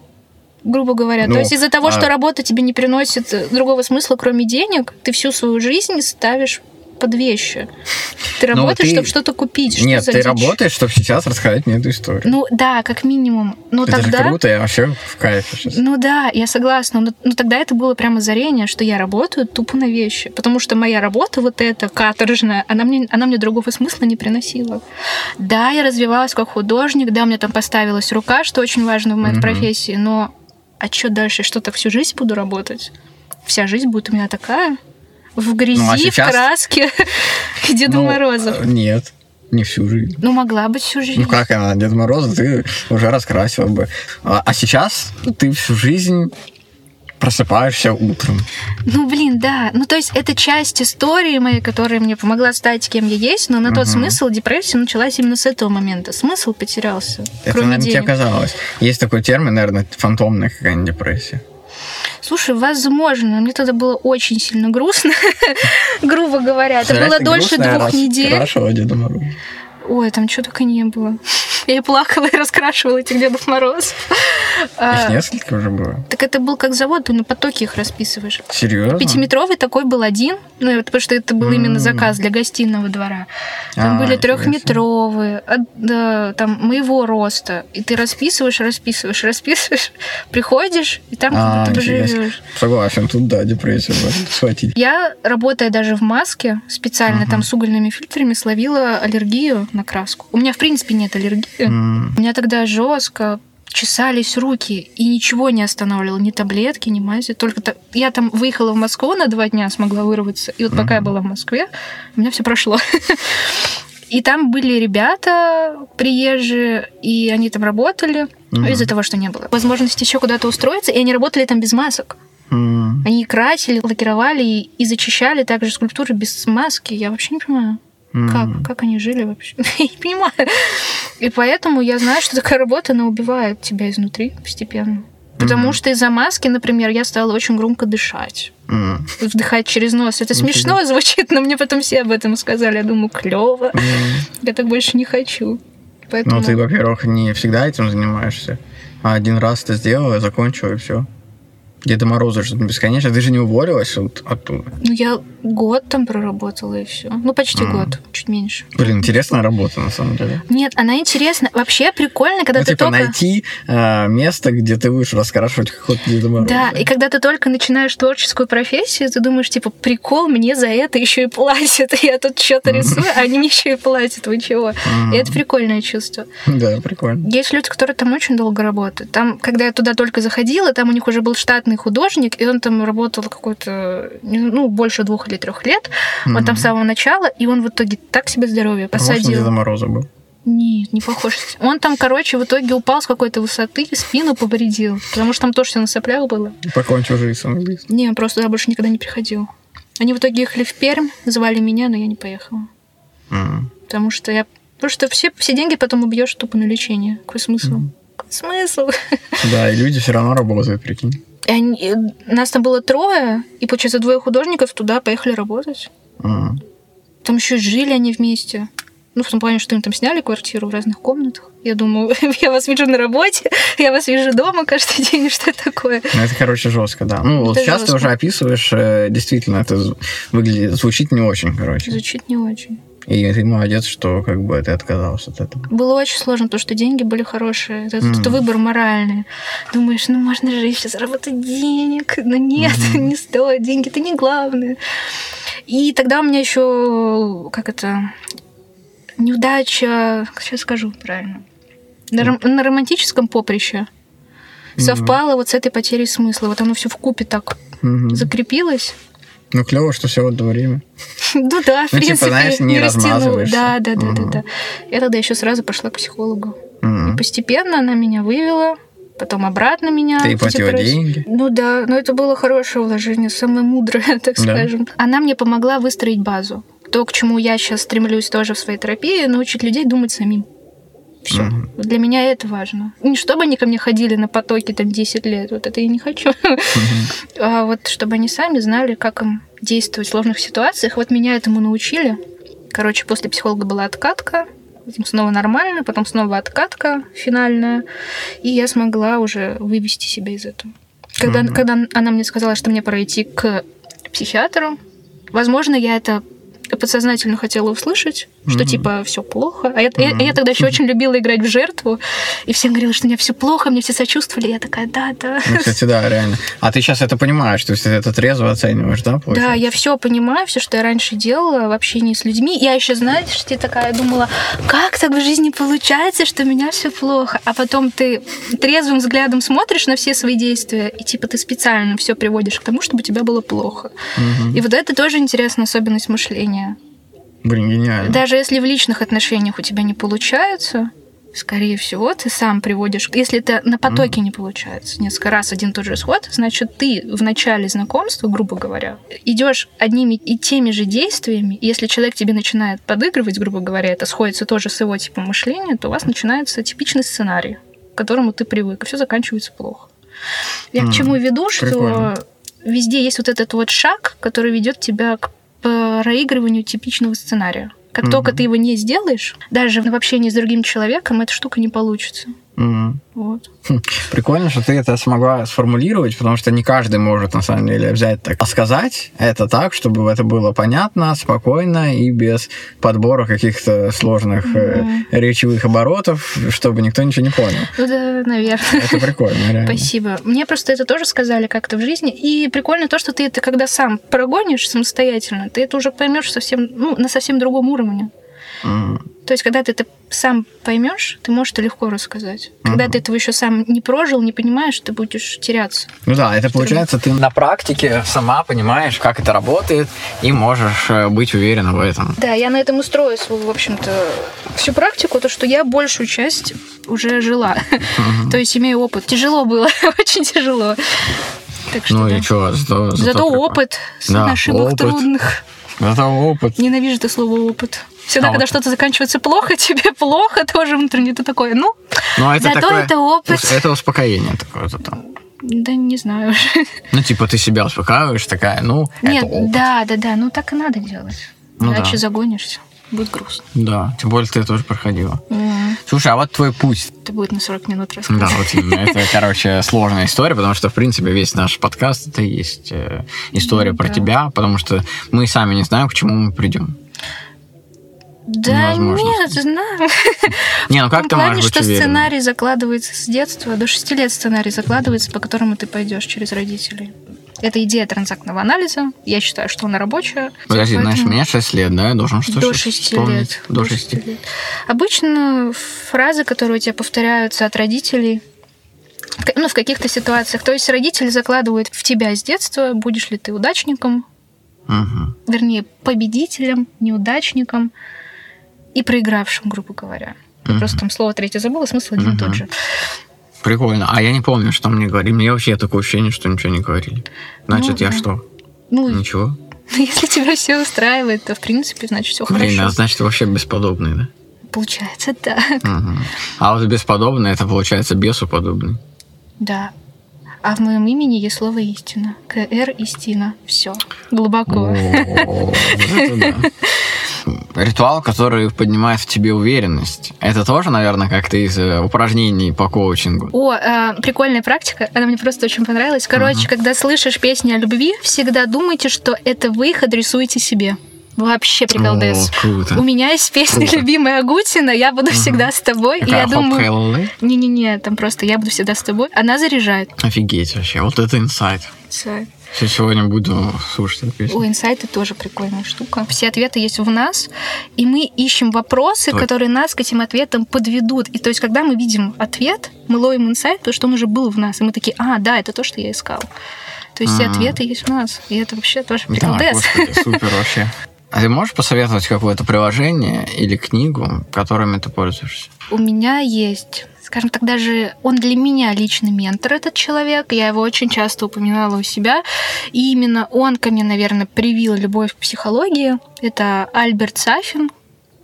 грубо говоря. Ну, То есть из-за того, а... что работа тебе не приносит другого смысла, кроме денег, ты всю свою жизнь ставишь под вещи. Ты ну, работаешь, ты... чтобы что-то купить. Что Нет, ты дичь? работаешь, чтобы сейчас рассказать мне эту историю. Ну да, как минимум. Но это тогда... же круто, я вообще в кайфе сейчас. Ну да, я согласна. Но, но тогда это было прямо озарение, что я работаю тупо на вещи. Потому что моя работа вот эта каторжная, она мне, она мне другого смысла не приносила. Да, я развивалась как художник, да, мне там поставилась рука, что очень важно в моей mm-hmm. профессии, но а что дальше? Что так всю жизнь буду работать? Вся жизнь будет у меня такая? в грязи, ну, а сейчас... в краске Деда ну, Морозов. Нет. Не всю жизнь. Ну, могла быть всю жизнь. Ну, как она, Дед Мороз, ты уже раскрасила бы. А, а сейчас ты всю жизнь просыпаешься утром. Ну, блин, да. Ну, то есть это часть истории моей, которая мне помогла стать кем я есть, но на угу. тот смысл депрессия началась именно с этого момента. Смысл потерялся. Это, кроме наверное, денег. тебе казалось. Есть такой термин, наверное, фантомная какая-нибудь депрессия. Слушай, возможно. Мне тогда было очень сильно грустно, грубо говоря. Это было дольше двух недель. Хорошо, Деда Мороза. Ой, там что только не было. Я и плакала и раскрашивала этих Дедов Мороз. Их а, несколько уже было? Так это был как завод, ты на потоке их расписываешь. Серьезно? Пятиметровый такой был один, ну, потому что это был именно заказ для гостиного двора. Там а, были трехметровые, да, там моего роста. И ты расписываешь, расписываешь, расписываешь, приходишь, и там а, как будто бы живешь. Согласен, тут да, депрессия схватить. Я, работая даже в маске, специально там с угольными фильтрами, словила аллергию на краску. У меня, в принципе, нет аллергии. Mm. У меня тогда жестко чесались руки, и ничего не останавливало, ни таблетки, ни мази. Только то... я там выехала в Москву на два дня, смогла вырваться. И вот пока mm я была в Москве, у меня все прошло. И там были ребята приезжие, и они там работали mm из-за того, что не было возможности еще куда-то устроиться, и они работали там без масок. mm Они красили, лакировали и, и зачищали также скульптуры без маски. Я вообще не понимаю. Mm. Как? Как они жили вообще? я не понимаю. И поэтому я знаю, что такая работа, она убивает тебя изнутри постепенно. Потому mm что из-за маски, например, я стала очень громко дышать. mm Вдыхать через нос. Это смешно звучит, но мне потом все об этом сказали. Я думаю, клево. mm Я так больше не хочу. Поэтому... Ну, ты, во-первых, не всегда этим занимаешься. А один раз ты сделала, закончила, и все. Деда Мороза что-то бесконечно. Ты же не уволилась от, оттуда? Ну, я год там проработала, и все. Ну, почти mm. год, чуть меньше. Блин, интересная работа, на самом деле. Нет, она интересна. Вообще прикольно, когда ну, ты типа только... найти э, место, где ты будешь раскрашивать какого-то Деда Мороза. Да, и когда ты только начинаешь творческую профессию, ты думаешь, типа, прикол, мне за это еще и платят. Я тут что-то рисую, а они мне еще и платят. Вы чего? И это прикольное чувство. Да, прикольно. Есть люди, которые там очень долго работают. Там, когда я туда только заходила, там у них уже был штатный штатный художник, и он там работал какой-то, ну, больше двух или трех лет. Mm-hmm. Он там с самого начала, и он в итоге так себе здоровье посадил. Деда Мороза был. Нет, не похож. Он там, короче, в итоге упал с какой-то высоты, спину повредил, потому что там тоже все на соплях было. Покончил жизнь самоубийством. Не, он просто туда больше никогда не приходил. Они в итоге ехали в Пермь, звали меня, но я не поехала. Mm. Потому что я... Потому что все, все деньги потом убьешь тупо на лечение. Какой смысл? Mm. Какой смысл? Да, и люди все равно работают, прикинь. И они, нас там было трое, и, получается, двое художников туда поехали работать. А. Там еще жили они вместе. Ну, в том плане, что им там сняли квартиру в разных комнатах. Я думаю, я вас вижу на работе, я вас вижу дома каждый день, что такое. Ну, это, короче, жестко, да. Ну, вот сейчас жестко. ты уже описываешь, э, действительно, это выглядит, звучит не очень, короче. Звучит не очень. И ты молодец, что как бы ты отказался от этого. Было очень сложно, потому что деньги были хорошие. Это, mm-hmm. это выбор моральный. Думаешь, ну можно же еще заработать денег. Но нет, mm-hmm. не стоит. Деньги это не главное. И тогда у меня еще, как это, неудача, сейчас скажу правильно, на, ром- на романтическом поприще mm-hmm. совпало вот с этой потерей смысла. Вот оно все в купе так mm-hmm. закрепилось. Ну, клево, что все в это время. Ну да, в ну, принципе, типа, знаешь, не, размазываешься. Да, да, да, да, да. Я тогда еще сразу пошла к психологу. И постепенно она меня вывела, потом обратно меня. Ты платила деньги? Ну да, но это было хорошее вложение, самое мудрое, так да. скажем. Она мне помогла выстроить базу. То, к чему я сейчас стремлюсь тоже в своей терапии, научить людей думать самим. Все. Угу. Для меня это важно. Не чтобы они ко мне ходили на потоке там 10 лет, вот это я не хочу. Угу. А вот чтобы они сами знали, как им действовать в сложных ситуациях. Вот меня этому научили. Короче, после психолога была откатка, потом снова нормально, потом снова откатка финальная, и я смогла уже вывести себя из этого. Когда, угу. когда она мне сказала, что мне пора идти к психиатру, возможно, я это подсознательно хотела услышать, что mm-hmm. типа все плохо. А я, mm-hmm. я, я тогда еще очень любила играть в жертву, и всем говорила, что у меня все плохо, мне все сочувствовали. Я такая, да, да. Ну, кстати, да, реально. А ты сейчас это понимаешь, то есть ты это трезво оцениваешь, да? Получается? Да, я все понимаю, все, что я раньше делала в общении с людьми. Я еще, знаете, что я такая думала, как так в жизни получается, что у меня все плохо, а потом ты трезвым взглядом смотришь на все свои действия, и типа ты специально все приводишь к тому, чтобы у тебя было плохо. Mm-hmm. И вот это тоже интересная особенность мышления. Блин, гениально. Даже если в личных отношениях у тебя не получается, скорее всего, ты сам приводишь... Если это на потоке mm. не получается несколько раз один и тот же исход, значит, ты в начале знакомства, грубо говоря, идешь одними и теми же действиями, и если человек тебе начинает подыгрывать, грубо говоря, это сходится тоже с его типом мышления, то у вас начинается типичный сценарий, к которому ты привык, и все заканчивается плохо. Я mm. к чему веду, что Прикольно. везде есть вот этот вот шаг, который ведет тебя к проигрыванию типичного сценария. Как mm-hmm. только ты его не сделаешь, даже в общении с другим человеком эта штука не получится. Вот. Прикольно, что ты это смогла сформулировать, потому что не каждый может на самом деле взять так, а сказать это так, чтобы это было понятно, спокойно и без подбора каких-то сложных mm-hmm. э, речевых оборотов, чтобы никто ничего не понял. Ну да, наверное. Это прикольно, реально. Спасибо. Мне просто это тоже сказали как-то в жизни, и прикольно то, что ты это когда сам прогонишь самостоятельно, ты это уже поймешь совсем, ну, на совсем другом уровне. Mm. То есть, когда ты это сам поймешь, ты можешь это легко рассказать. Когда mm-hmm. ты этого еще сам не прожил, не понимаешь, ты будешь теряться. Ну да, это получается, ты на практике сама понимаешь, как это работает, и можешь э, быть уверена в этом. Да, я на этом устрою свою, в общем-то, всю практику, то, что я большую часть уже жила. Mm-hmm. то есть имею опыт. Тяжело было, очень тяжело. Так что, ну да. и что, зато, зато, зато опыт с да, ошибок опыт. трудных. Зато опыт. Ненавижу это слово опыт. Всегда, а когда вот... что-то заканчивается плохо, тебе плохо тоже внутренне. Ты такое, ну, ну а это зато такое, это опыт. Это успокоение такое зато. Да не знаю уже. Ну, типа, ты себя успокаиваешь, такая, ну, Нет, это опыт. да, да, да, ну так и надо делать. Ну, Иначе да. загонишься. Будет грустно. Да, тем более ты тоже проходила. Mm. Слушай, а вот твой путь. Это будет на 40 минут рассказать. Да, вот именно. Это, короче, сложная история, потому что, в принципе, весь наш подкаст это и есть э, история mm, про тебя, потому что мы сами не знаем, к чему мы придем. Да нет, знаю. Не, ну как ты можешь быть что сценарий закладывается с детства, до 6 лет сценарий закладывается, по которому ты пойдешь через родителей. Это идея транзактного анализа. Я считаю, что она рабочая. Подожди, поэтому... знаешь, мне 6 лет, да? Я должен что До 6 лет. До 6 лет. Обычно фразы, которые у тебя повторяются от родителей, ну, в каких-то ситуациях. То есть родители закладывают в тебя с детства, будешь ли ты удачником, угу. вернее, победителем, неудачником и проигравшим, грубо говоря. Я просто там слово третье забыла, смысл один и тот же. Прикольно. А я не помню, что мне говорили. Мне вообще такое ощущение, что ничего не говорили. Значит, ну, я да. что? Ну, Ничего? Если тебя все устраивает, то, в принципе, значит, все хорошо. Блин, а значит, вообще бесподобный, да? Получается так. Угу. А вот бесподобный, это получается бесуподобный. Да. А в моем имени есть слово истина. КР истина. Все. Глубоко. Ритуал, который поднимает в тебе уверенность. Это тоже, наверное, как-то из э, упражнений по коучингу. О, э, прикольная практика. Она мне просто очень понравилась. Короче, когда слышишь песни о любви, всегда думайте, что это вы их адресуете себе. Вообще приколдес. У меня есть песня круто. любимая Агутина, я буду всегда с тобой. Какая, и я думаю... Не-не-не, там просто я буду всегда с тобой. Она заряжает. Офигеть вообще, вот это инсайт. Инсайт. Все сегодня буду слушать эту песню. У инсайты тоже прикольная штука. Все ответы есть в нас, и мы ищем вопросы, Ой. которые нас к этим ответам подведут. И то есть, когда мы видим ответ, мы ловим инсайт, потому что он уже был в нас, и мы такие, а, да, это то, что я искал. То есть, все ответы есть в нас, и это вообще тоже приколдес. Да, господи, супер вообще. А ты можешь посоветовать какое-то приложение или книгу, которыми ты пользуешься? У меня есть скажем так, даже он для меня личный ментор, этот человек. Я его очень часто упоминала у себя. И именно он ко мне, наверное, привил любовь к психологии. Это Альберт Сафин.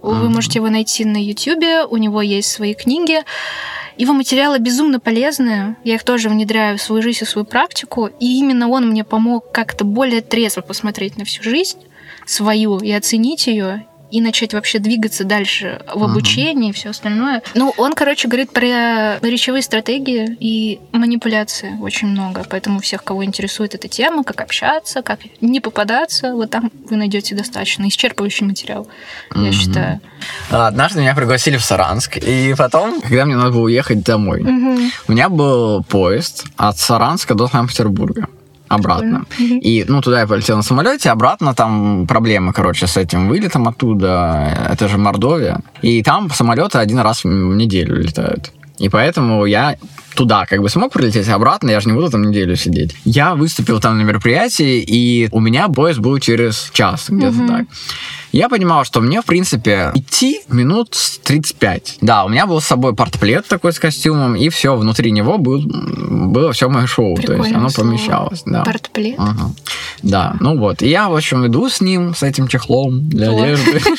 Вы можете его найти на Ютьюбе. У него есть свои книги. Его материалы безумно полезные. Я их тоже внедряю в свою жизнь и свою практику. И именно он мне помог как-то более трезво посмотреть на всю жизнь свою и оценить ее и начать вообще двигаться дальше в обучении и все остальное. Ну, он, короче, говорит про речевые стратегии и манипуляции очень много. Поэтому всех, кого интересует эта тема, как общаться, как не попадаться, вот там вы найдете достаточно исчерпывающий материал, я считаю. Однажды меня пригласили в Саранск, и потом, когда мне надо было уехать домой, у меня был поезд от Саранска до Санкт-Петербурга обратно. Прикольно. И, ну, туда я полетел на самолете, обратно там проблемы, короче, с этим вылетом оттуда. Это же Мордовия. И там самолеты один раз в неделю летают. И поэтому я туда как бы смог прилететь, а обратно я же не буду там неделю сидеть. Я выступил там на мероприятии, и у меня поезд был через час, где-то угу. так. Я понимал, что мне, в принципе, идти минут 35. Да, у меня был с собой портплет такой с костюмом, и все, внутри него был, было все мое шоу. Прикольное то есть оно слово. помещалось. Да. Портплет? Ага. Да, ну вот. И я, в общем, иду с ним, с этим чехлом для одежды.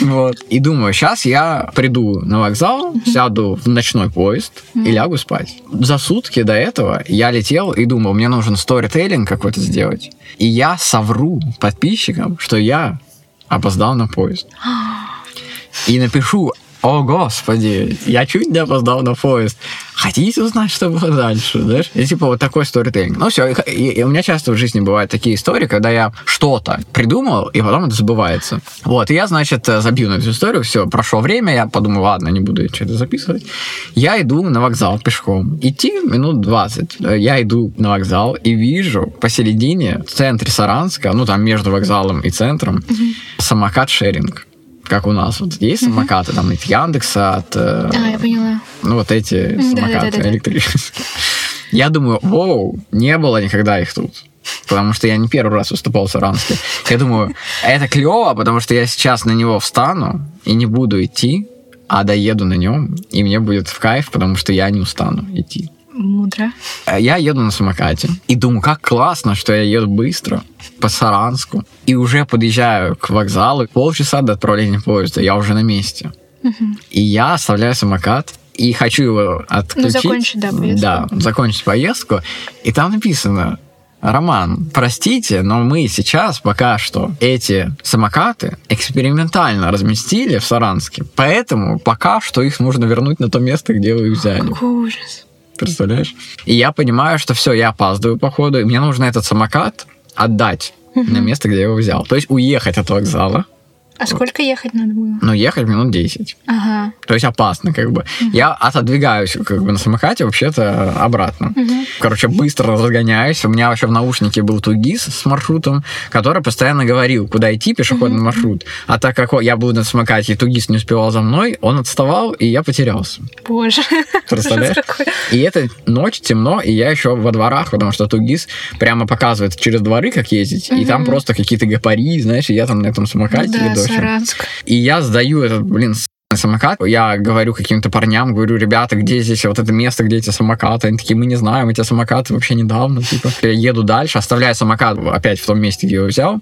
Вот. И думаю, сейчас я приду на вокзал, сяду в ночной поезд и лягу спать. За сутки до этого я летел и думал, мне нужен сторителлинг какой-то сделать. И я совру подписчикам, что я опоздал на поезд. И напишу о, господи, я чуть не опоздал на поезд. Хотите узнать, что было дальше? Знаешь? И типа вот такой сторителлинг. Ну все, и, и, и у меня часто в жизни бывают такие истории, когда я что-то придумал, и потом это забывается. Вот, и я, значит, забью на эту историю, все, прошло время, я подумал, ладно, не буду что-то записывать. Я иду на вокзал пешком. Идти минут 20. Я иду на вокзал и вижу посередине, в центре Саранска, ну там между вокзалом и центром, mm-hmm. самокат-шеринг как у нас. Вот есть угу. самокаты там от Яндекса, от... А, я поняла. Ну, вот эти самокаты электрические. Я думаю, воу, не было никогда их тут. Потому что я не первый раз выступал в Саранске. Я думаю, это клево, потому что я сейчас на него встану и не буду идти, а доеду на нем, и мне будет в кайф, потому что я не устану идти. Мудро. Я еду на самокате и думаю, как классно, что я еду быстро по Саранску и уже подъезжаю к вокзалу. Полчаса до отправления поезда, я уже на месте. Угу. И я оставляю самокат и хочу его отключить. Ну, закончить, да, поездку. Да, закончить поездку. И там написано, Роман, простите, но мы сейчас пока что эти самокаты экспериментально разместили в Саранске, поэтому пока что их нужно вернуть на то место, где вы их взяли. Какой ужас. Представляешь? И я понимаю, что все, я опаздываю по ходу, и мне нужно этот самокат отдать на место, где я его взял. То есть уехать от вокзала, а сколько ехать надо было? Ну, ехать минут 10. Ага. То есть опасно, как бы. Угу. Я отодвигаюсь как бы на самокате вообще-то обратно. Угу. Короче, быстро разгоняюсь. У меня вообще в наушнике был тугис с маршрутом, который постоянно говорил, куда идти, пешеходный угу. маршрут. А так как я был на самокате, и тугис не успевал за мной, он отставал, и я потерялся. Боже. Представляешь? И это ночь, темно, и я еще во дворах, потому что тугис прямо показывает через дворы, как ездить, угу. и там просто какие-то гапари, знаешь, и я там на этом самокате да, Саранск. И я сдаю этот, блин, самокат. Я говорю каким-то парням, говорю, ребята, где здесь вот это место, где эти самокаты? Они такие, мы не знаем, эти самокаты вообще недавно. Типа, я еду дальше, оставляю самокат опять в том месте, где его взял.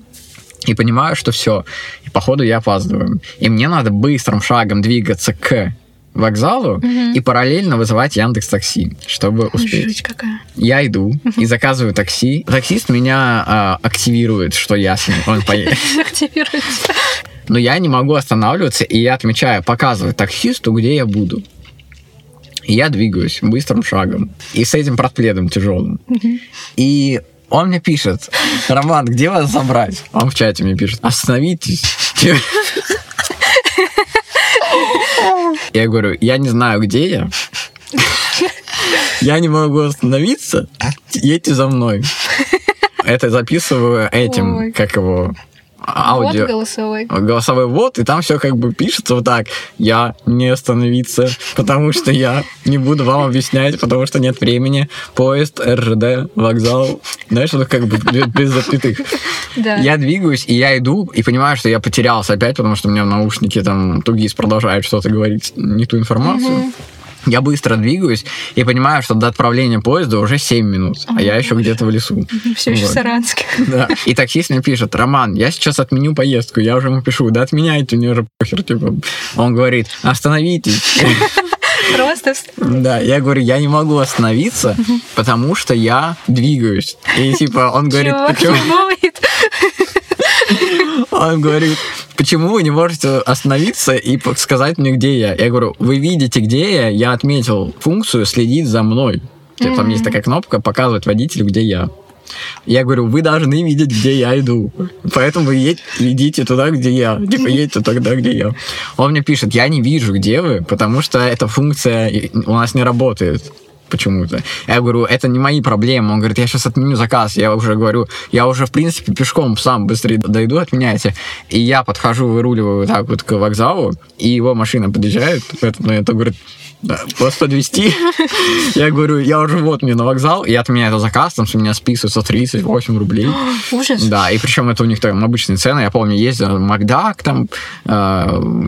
И понимаю, что все. И походу я опаздываю. И мне надо быстрым шагом двигаться к вокзалу угу. и параллельно вызывать Яндекс Такси, чтобы успеть. Жуть какая. Я иду угу. и заказываю такси. Таксист меня а, активирует, что я с ним. Он поедет. Активируется но я не могу останавливаться, и я отмечаю, показываю таксисту, где я буду. И я двигаюсь быстрым шагом. И с этим портпледом тяжелым. И он мне пишет, Роман, где вас забрать? Он в чате мне пишет, остановитесь. Я говорю, я не знаю, где я. Я не могу остановиться. Едьте за мной. Это записываю этим, как его, аудио. Вот голосовой. Голосовой вот, и там все как бы пишется вот так. Я не остановиться, потому что я не буду вам объяснять, потому что нет времени. Поезд, РЖД, вокзал. Знаешь, это как бы без запятых. Да. Я двигаюсь, и я иду, и понимаю, что я потерялся опять, потому что у меня в наушнике там Тугис продолжает что-то говорить, не ту информацию. Я быстро двигаюсь и понимаю, что до отправления поезда уже 7 минут, а я еще где-то в лесу. Все еще в. Саранске. Да. И таксист мне пишет, Роман, я сейчас отменю поездку. Я уже ему пишу, да отменяйте, мне уже похер. Типа. Он говорит, остановитесь. Просто Да, я говорю, я не могу остановиться, потому что я двигаюсь. И типа он говорит, почему? Он говорит, почему вы не можете остановиться и сказать мне, где я? Я говорю, вы видите, где я? Я отметил функцию следить за мной. Типа, Там есть такая кнопка показывать водителю, где я. Я говорю, вы должны видеть, где я иду. Поэтому едь- идите туда, где я. Типа, едьте тогда, где я. Он мне пишет, я не вижу, где вы, потому что эта функция у нас не работает почему-то. Я говорю, это не мои проблемы. Он говорит, я сейчас отменю заказ. Я уже говорю, я уже, в принципе, пешком сам быстрее дойду, отменяйте. И я подхожу, выруливаю так вот к вокзалу, и его машина подъезжает. Этот момент он говорит, да, вас подвезти. Я говорю, я уже вот мне на вокзал, и отменяю этот заказ, там с меня списывается 38 рублей. Ужас. Да, и причем это у них там обычные цены. Я помню, ездил Макдак, там э,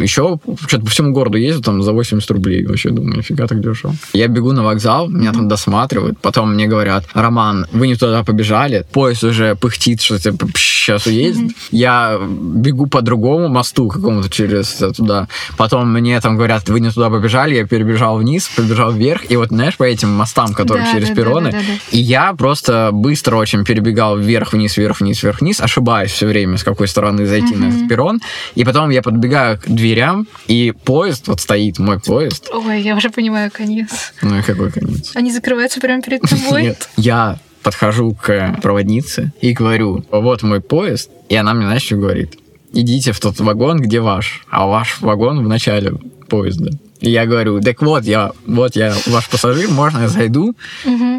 еще что-то по всему городу ездил там за 80 рублей. Вообще думаю, нифига так дешево. Я бегу на вокзал, меня там досматривают, потом мне говорят, Роман, вы не туда побежали, поезд уже пыхтит, что типа, сейчас уедет. Я бегу по другому мосту какому-то через э, туда. Потом мне там говорят, вы не туда побежали, я перебежал вниз, побежал вверх, и вот, знаешь, по этим мостам, которые Да, через да, да, перроны, да, да, да. и я просто быстро очень перебегал вверх-вниз, вверх-вниз, вверх-вниз, ошибаясь все время, с какой стороны зайти на этот перрон. И потом я подбегаю к дверям, и поезд, вот стоит мой поезд. Ой, я уже понимаю конец. Ну и какой конец? Они закрываются прямо перед тобой. Нет. Я подхожу к проводнице и говорю, вот мой поезд, и она мне, знаешь, что говорит? Идите в тот вагон, где ваш, а ваш вагон в начале поезда. И я говорю, так вот, я, вот я ваш пассажир, можно я зайду,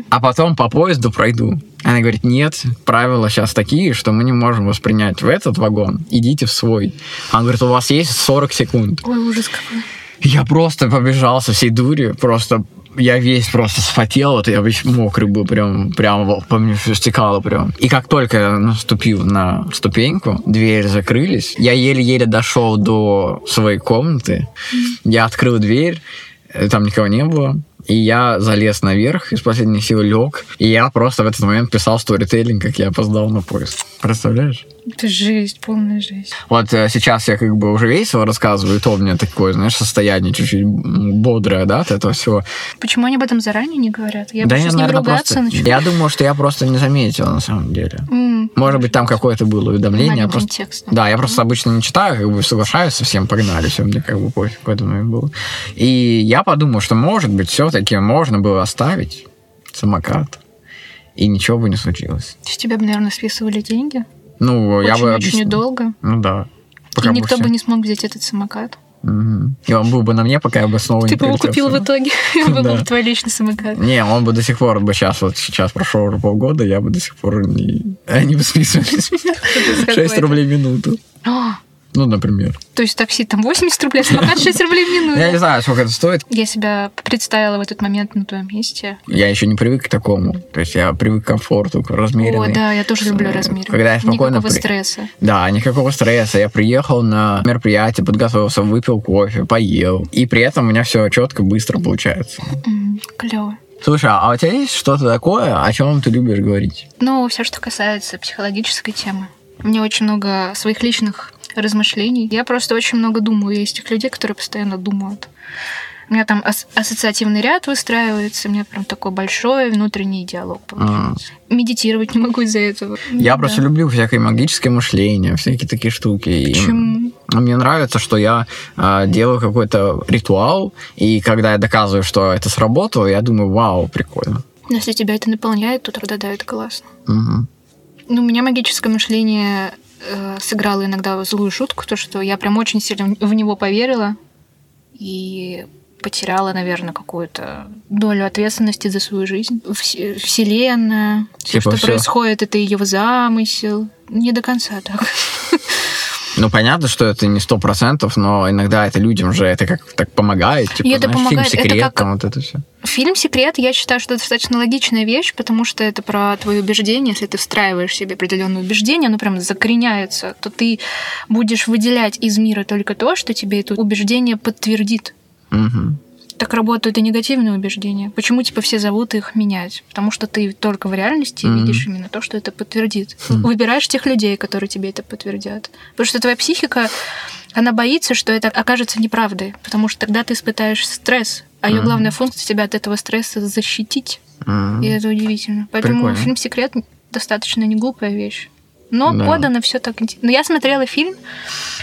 а потом по поезду пройду. Она говорит, нет, правила сейчас такие, что мы не можем вас принять в этот вагон, идите в свой. Она говорит, у вас есть 40 секунд. Ой, ужас какой. Я просто побежал со всей дури, просто я весь просто вспотел, вот я весь мокрый был, прям, прям по мне всё стекало прям. И как только я наступил на ступеньку, двери закрылись, я еле-еле дошел до своей комнаты, я открыл дверь, э, там никого не было, и я залез наверх, из последних сил лег, и я просто в этот момент писал сторителлинг, как я опоздал на поезд. Представляешь? Это жесть, полная жесть. Вот э, сейчас я как бы уже весело рассказываю, и то у меня такое, знаешь, состояние чуть-чуть бодрое, да, от этого всего. Почему они об этом заранее не говорят? Я да бы сейчас не наверное, ругаться просто... начала. Я думаю, что я просто не заметил на самом деле. М, Может быть, там какое-то было уведомление. я просто... текстом. Да, я просто обычно не читаю, как бы соглашаюсь со всем, погнали, все, мне как бы пофиг этот момент было. И я подумал, что, может быть, все-таки можно было оставить самокат, и ничего бы не случилось. С тебя бы, наверное, списывали деньги. Ну, я бы объяснил. долго. Ну да. И Пока никто всё- бы не смог взять этот самокат. Мгм. И он был бы на мне, пока я бы снова Ты не бы его купил в итоге. Был бы твой личный самокат. Не, он бы до сих пор бы сейчас, вот сейчас прошло уже полгода, я бы до сих пор не... Они бы списывали с меня 6 какой-то. рублей в минуту. Ну, например. То есть такси там 80 рублей, а самокат 6 рублей в Я не минуту. знаю, сколько это стоит. Я себя представила в этот момент на твоем месте. Я еще не привык к такому. То есть я привык к комфорту, к размеренной. О, да, я тоже люблю Э, размеры. когда я спокойно Никакого при- стресса. Да, никакого стресса. Я приехал на мероприятие, подготовился, выпил кофе, поел. И при этом у меня все четко, быстро получается. Клево. Слушай, а у тебя есть что-то такое, о чем ты любишь говорить? Ну, все, что касается психологической темы. Меня очень много своих личных размышлений. Я просто очень много думаю. Есть тех людей, которые постоянно думают. У меня там ас- ассоциативный ряд выстраивается, у меня прям такой большой внутренний диалог получается. Медитировать не могу из-за этого. Я Да. просто люблю всякое магическое мышление, всякие такие штуки. И Почему? Мне нравится, что я э, делаю какой-то ритуал, и когда я доказываю, что это сработало, я думаю, вау, прикольно. Но если тебя это наполняет, то тогда да, это классно. Мгм. Ну, у меня магическое мышление э, сыграло иногда злую шутку, то, что я прям очень сильно в него поверила и потеряла, наверное, какую-то долю ответственности за свою жизнь. Вс- Вселенная, все, Типа что всё. происходит, это ее замысел. Не до конца так. Ну, понятно, что это не сто процентов, но иногда это людям же это как так помогает. Типа, И это знаешь, помогает, Фильм это «Секрет», как- там вот это все. Фильм «Секрет», я считаю, что это достаточно логичная вещь, потому что это про твои убеждения. Если ты встраиваешь себе определенные убеждения, оно прям закореняется, то ты будешь выделять из мира только то, что тебе это убеждение подтвердит. Мгм. Так работают и негативные убеждения. Почему, типа, все зовут их менять? Потому что ты только в реальности Мгм. видишь именно то, что это подтвердит. Хм. Выбираешь тех людей, которые тебе это подтвердят. Потому что твоя психика, она боится, что это окажется неправдой, потому что тогда ты испытаешь стресс, а ее Мгм. главная функция тебя от этого стресса защитить. Мгм. И это удивительно. Поэтому Прикольно. фильм «Секрет» достаточно не глупая вещь. Но Да. подано все так интересно. Но я смотрела фильм,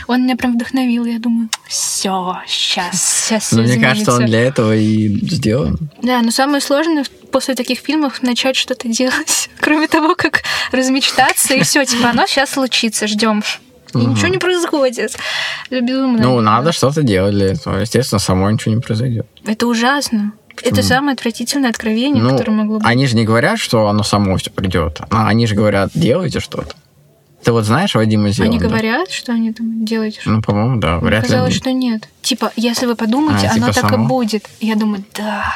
он меня прям вдохновил. Я думаю, все, сейчас, сейчас Ну, мне кажется, он для этого и сделан. Да, но самое сложное после таких фильмов начать что-то делать, кроме того, как размечтаться, и все, типа, оно сейчас случится, ждем. И Мгм. ничего не происходит. Безумно. Ну, надо что-то делать для этого. Естественно, само ничего не произойдет. Это ужасно. Почему? Это самое отвратительное откровение, Ну, которое могло быть. Они же не говорят, что оно само все придет. Они же говорят, делайте что-то. Ты вот знаешь Вадима Зеланда? Они говорят, что они там делаете. Ну, по-моему, да. Мне Вряд ли. казалось, они- что нет. Типа, если вы подумаете, А, оно типа так само? и будет. Я думаю, да.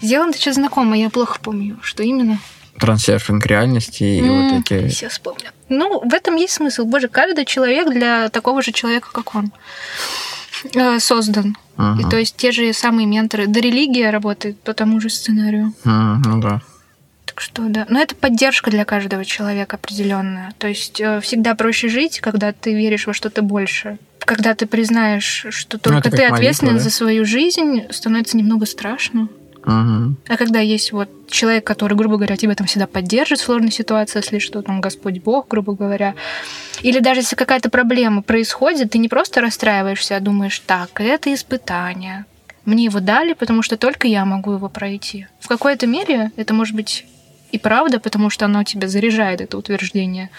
Сделано что знакомо, я плохо помню, что именно. Трансерфинг реальности и вот эти... Все вспомню. Ну, в этом есть смысл. Боже, каждый человек для такого же человека, как он, э, создан. Ага. И то есть те же самые менторы. Да религия работает по тому же сценарию. М, Ну да. Так что да. Но это поддержка для каждого человека определенная. То есть э, всегда проще жить, когда ты веришь во что-то больше. Когда ты признаешь, что только Ну, ты как молитва, ответственен да? за свою жизнь, становится немного страшно. Мгм. А когда есть вот человек, который, грубо говоря, тебя там всегда поддержит в сложной ситуации, если что, там Господь Бог, грубо говоря. Или даже если какая-то проблема происходит, ты не просто расстраиваешься, а думаешь, так, это испытание. Мне его дали, потому что только я могу его пройти. В какой-то мере это может быть и правда, потому что оно тебя заряжает, это утверждение.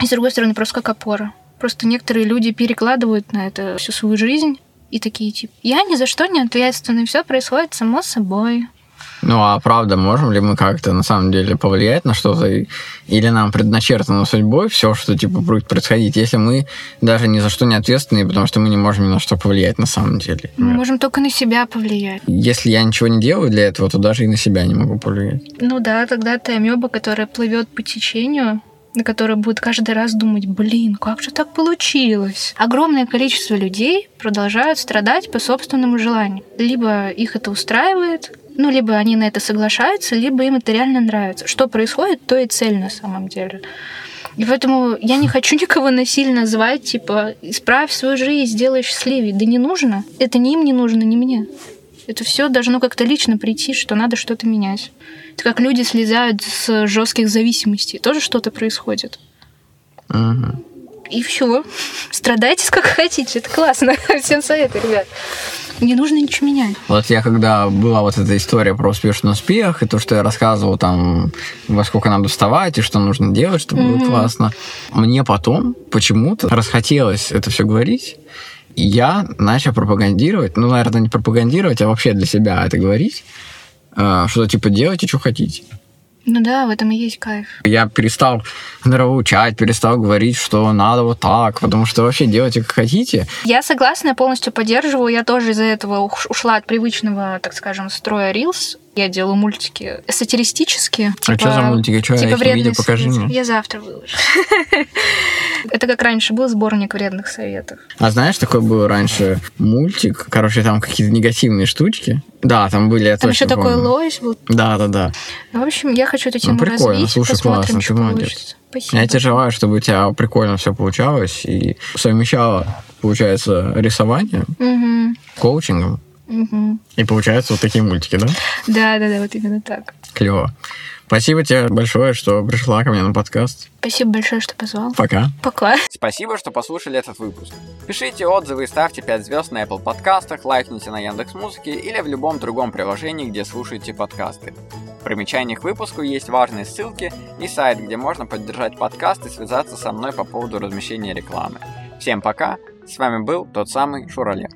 И с другой стороны, просто как опора. Просто некоторые люди перекладывают на это всю свою жизнь и такие типа, я ни за что не ответственный, все происходит само собой. Ну, а правда, можем ли мы как-то на самом деле повлиять на что-то? Или нам предначертано судьбой все, что типа будет происходить, если мы даже ни за что не ответственны, потому что мы не можем ни на что повлиять на самом деле. Мы можем только на себя повлиять. Если я ничего не делаю для этого, то даже и на себя не могу повлиять. Ну да, тогда ты амеба, которая плывет по течению, на которая будет каждый раз думать, блин, как же так получилось? Огромное количество людей продолжают страдать по собственному желанию. Либо их это устраивает, ну, либо они на это соглашаются, либо им это реально нравится. Что происходит, то и цель на самом деле. И поэтому я не хочу никого насильно звать, типа, исправь свою жизнь, сделай счастливее. Да не нужно. Это ни им не нужно, ни мне. Это все должно как-то лично прийти, что надо что-то менять. Это как люди слезают с жестких зависимостей. Тоже что-то происходит. Мгм. И все. Страдайте как хотите. Это классно. Всем советую, ребят. Не нужно ничего менять. Вот я когда была вот эта история про успешный успех, и то, что я рассказывал там, во сколько надо вставать, и что нужно делать, чтобы было Мгм. классно, мне потом почему-то расхотелось это все говорить, и я начал пропагандировать, ну, наверное, не пропагандировать, а вообще для себя это говорить, э, что типа делайте, что хотите. Ну да, в этом и есть кайф. Я перестал нравоучать, перестал говорить, что надо вот так, потому что вообще делайте, как хотите. Я согласна, полностью поддерживаю. Я тоже из-за этого уш- ушла от привычного, так скажем, строя Reels. Я делаю мультики сатиристические. а что за мультики? Что я их не вредные видел? Покажи советы. мне. Я завтра выложу. Это как раньше был сборник вредных советов. А знаешь, такой был раньше мультик, короче, там какие-то негативные штуки. Да, там были, я Там еще такой лось был. Да, да, да. Ну, В общем, я хочу эту тему прикольно, развить. слушай, Посмотрим, классно, что получится. Спасибо. Я тебе желаю, чтобы у тебя прикольно все получалось и совмещало, получается, рисование, Мгм. коучингом. Мгм. И получается вот такие мультики, да? Да, да, да, вот именно так. Клево. Спасибо тебе большое, что пришла ко мне на подкаст. Спасибо большое, что позвал. Пока. Пока. Спасибо, что послушали этот выпуск. Пишите отзывы и ставьте 5 звезд на Apple подкастах, лайкните на Яндекс Музыке или в любом другом приложении, где слушаете подкасты. В примечаниях к выпуску есть важные ссылки и сайт, где можно поддержать подкаст и связаться со мной по поводу размещения рекламы. Всем пока, с вами был тот самый Шурале.